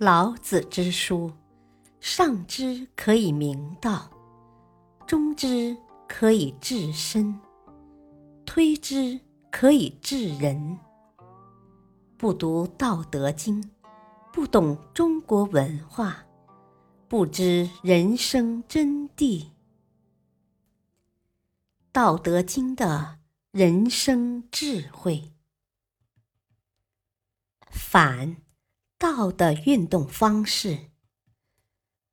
老子之书，上之可以明道，中之可以治身，推之可以治人。不读《道德经》，不懂中国文化，不知人生真谛。《道德经》的人生智慧，反。道的运动方式，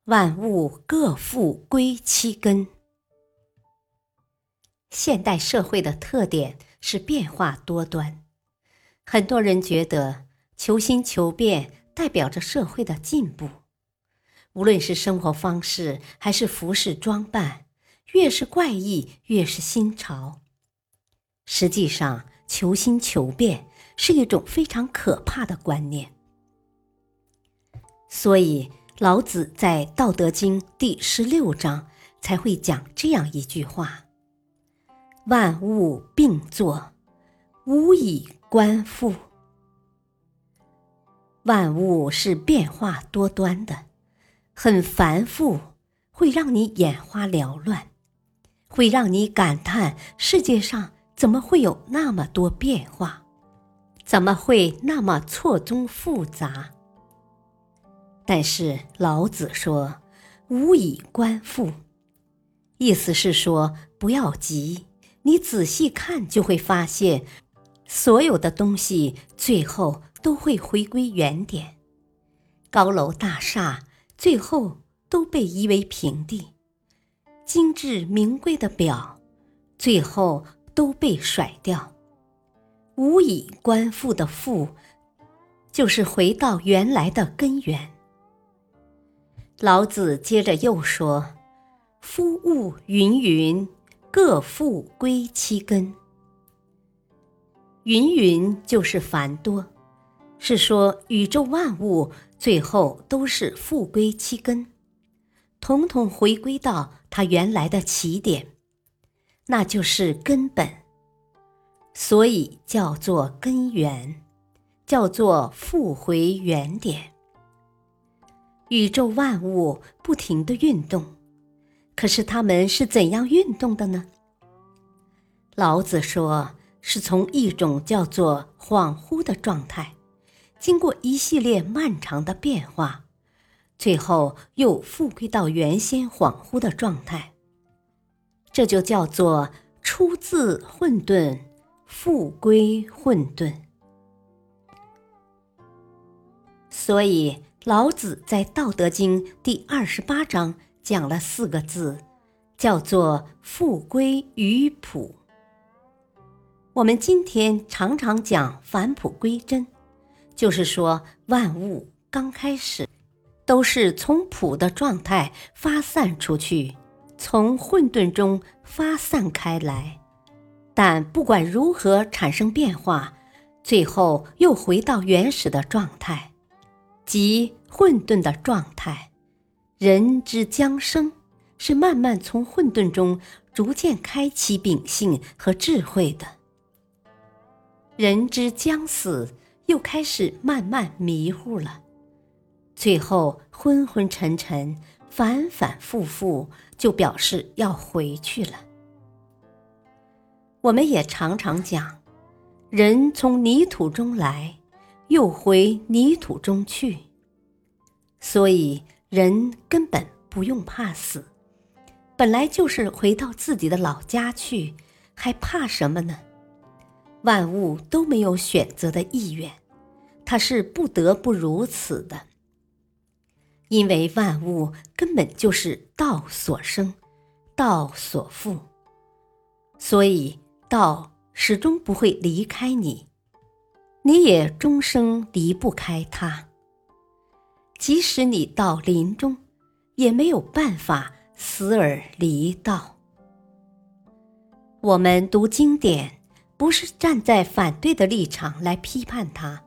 万物各复归其根。现代社会的特点是变化多端，很多人觉得求新求变代表着社会的进步。无论是生活方式还是服饰装扮，越是怪异，越是新潮。实际上，求新求变是一种非常可怕的观念。所以，老子在《道德经》第十六章才会讲这样一句话：“万物并作，无以观复。”万物是变化多端的，很繁复，会让你眼花缭乱，会让你感叹世界上怎么会有那么多变化，怎么会那么错综复杂。但是老子说：“无以观复。”意思是说，不要急，你仔细看就会发现，所有的东西最后都会回归原点。高楼大厦最后都被夷为平地，精致名贵的表最后都被甩掉。无以观复的复，就是回到原来的根源。老子接着又说：“夫物芸芸，各复归其根。芸芸就是繁多，是说宇宙万物最后都是复归其根，统统回归到它原来的起点，那就是根本。所以叫做根源，叫做复回原点。”宇宙万物不停的运动，可是它们是怎样运动的呢？老子说，是从一种叫做恍惚的状态，经过一系列漫长的变化，最后又复归到原先恍惚的状态。这就叫做出自混沌，复归混沌。所以。老子在《道德经》第二十八章讲了四个字，叫做“复归于朴”。我们今天常常讲“返璞归真”，就是说万物刚开始都是从朴的状态发散出去，从混沌中发散开来，但不管如何产生变化，最后又回到原始的状态。即混沌的状态，人之将生，是慢慢从混沌中逐渐开启秉性和智慧的；人之将死，又开始慢慢迷糊了，最后昏昏沉沉，反反复复，就表示要回去了。我们也常常讲，人从泥土中来。又回泥土中去，所以人根本不用怕死，本来就是回到自己的老家去，还怕什么呢？万物都没有选择的意愿，它是不得不如此的，因为万物根本就是道所生，道所复，所以道始终不会离开你。你也终生离不开他。即使你到临终，也没有办法死而离道。我们读经典，不是站在反对的立场来批判它，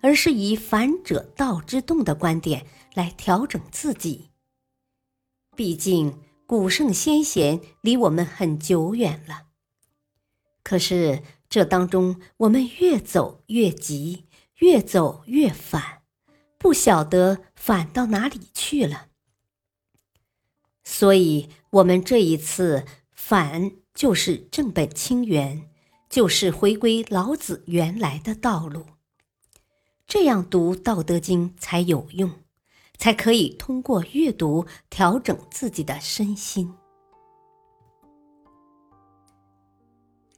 而是以“反者道之动”的观点来调整自己。毕竟古圣先贤离我们很久远了，可是。这当中，我们越走越急，越走越反，不晓得反到哪里去了。所以，我们这一次反就是正本清源，就是回归老子原来的道路。这样读《道德经》才有用，才可以通过阅读调整自己的身心。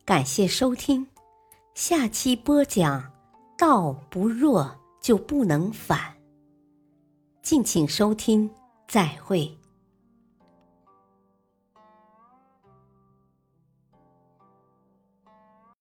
感谢收听，下期播讲：道不弱就不能反。敬请收听，再会。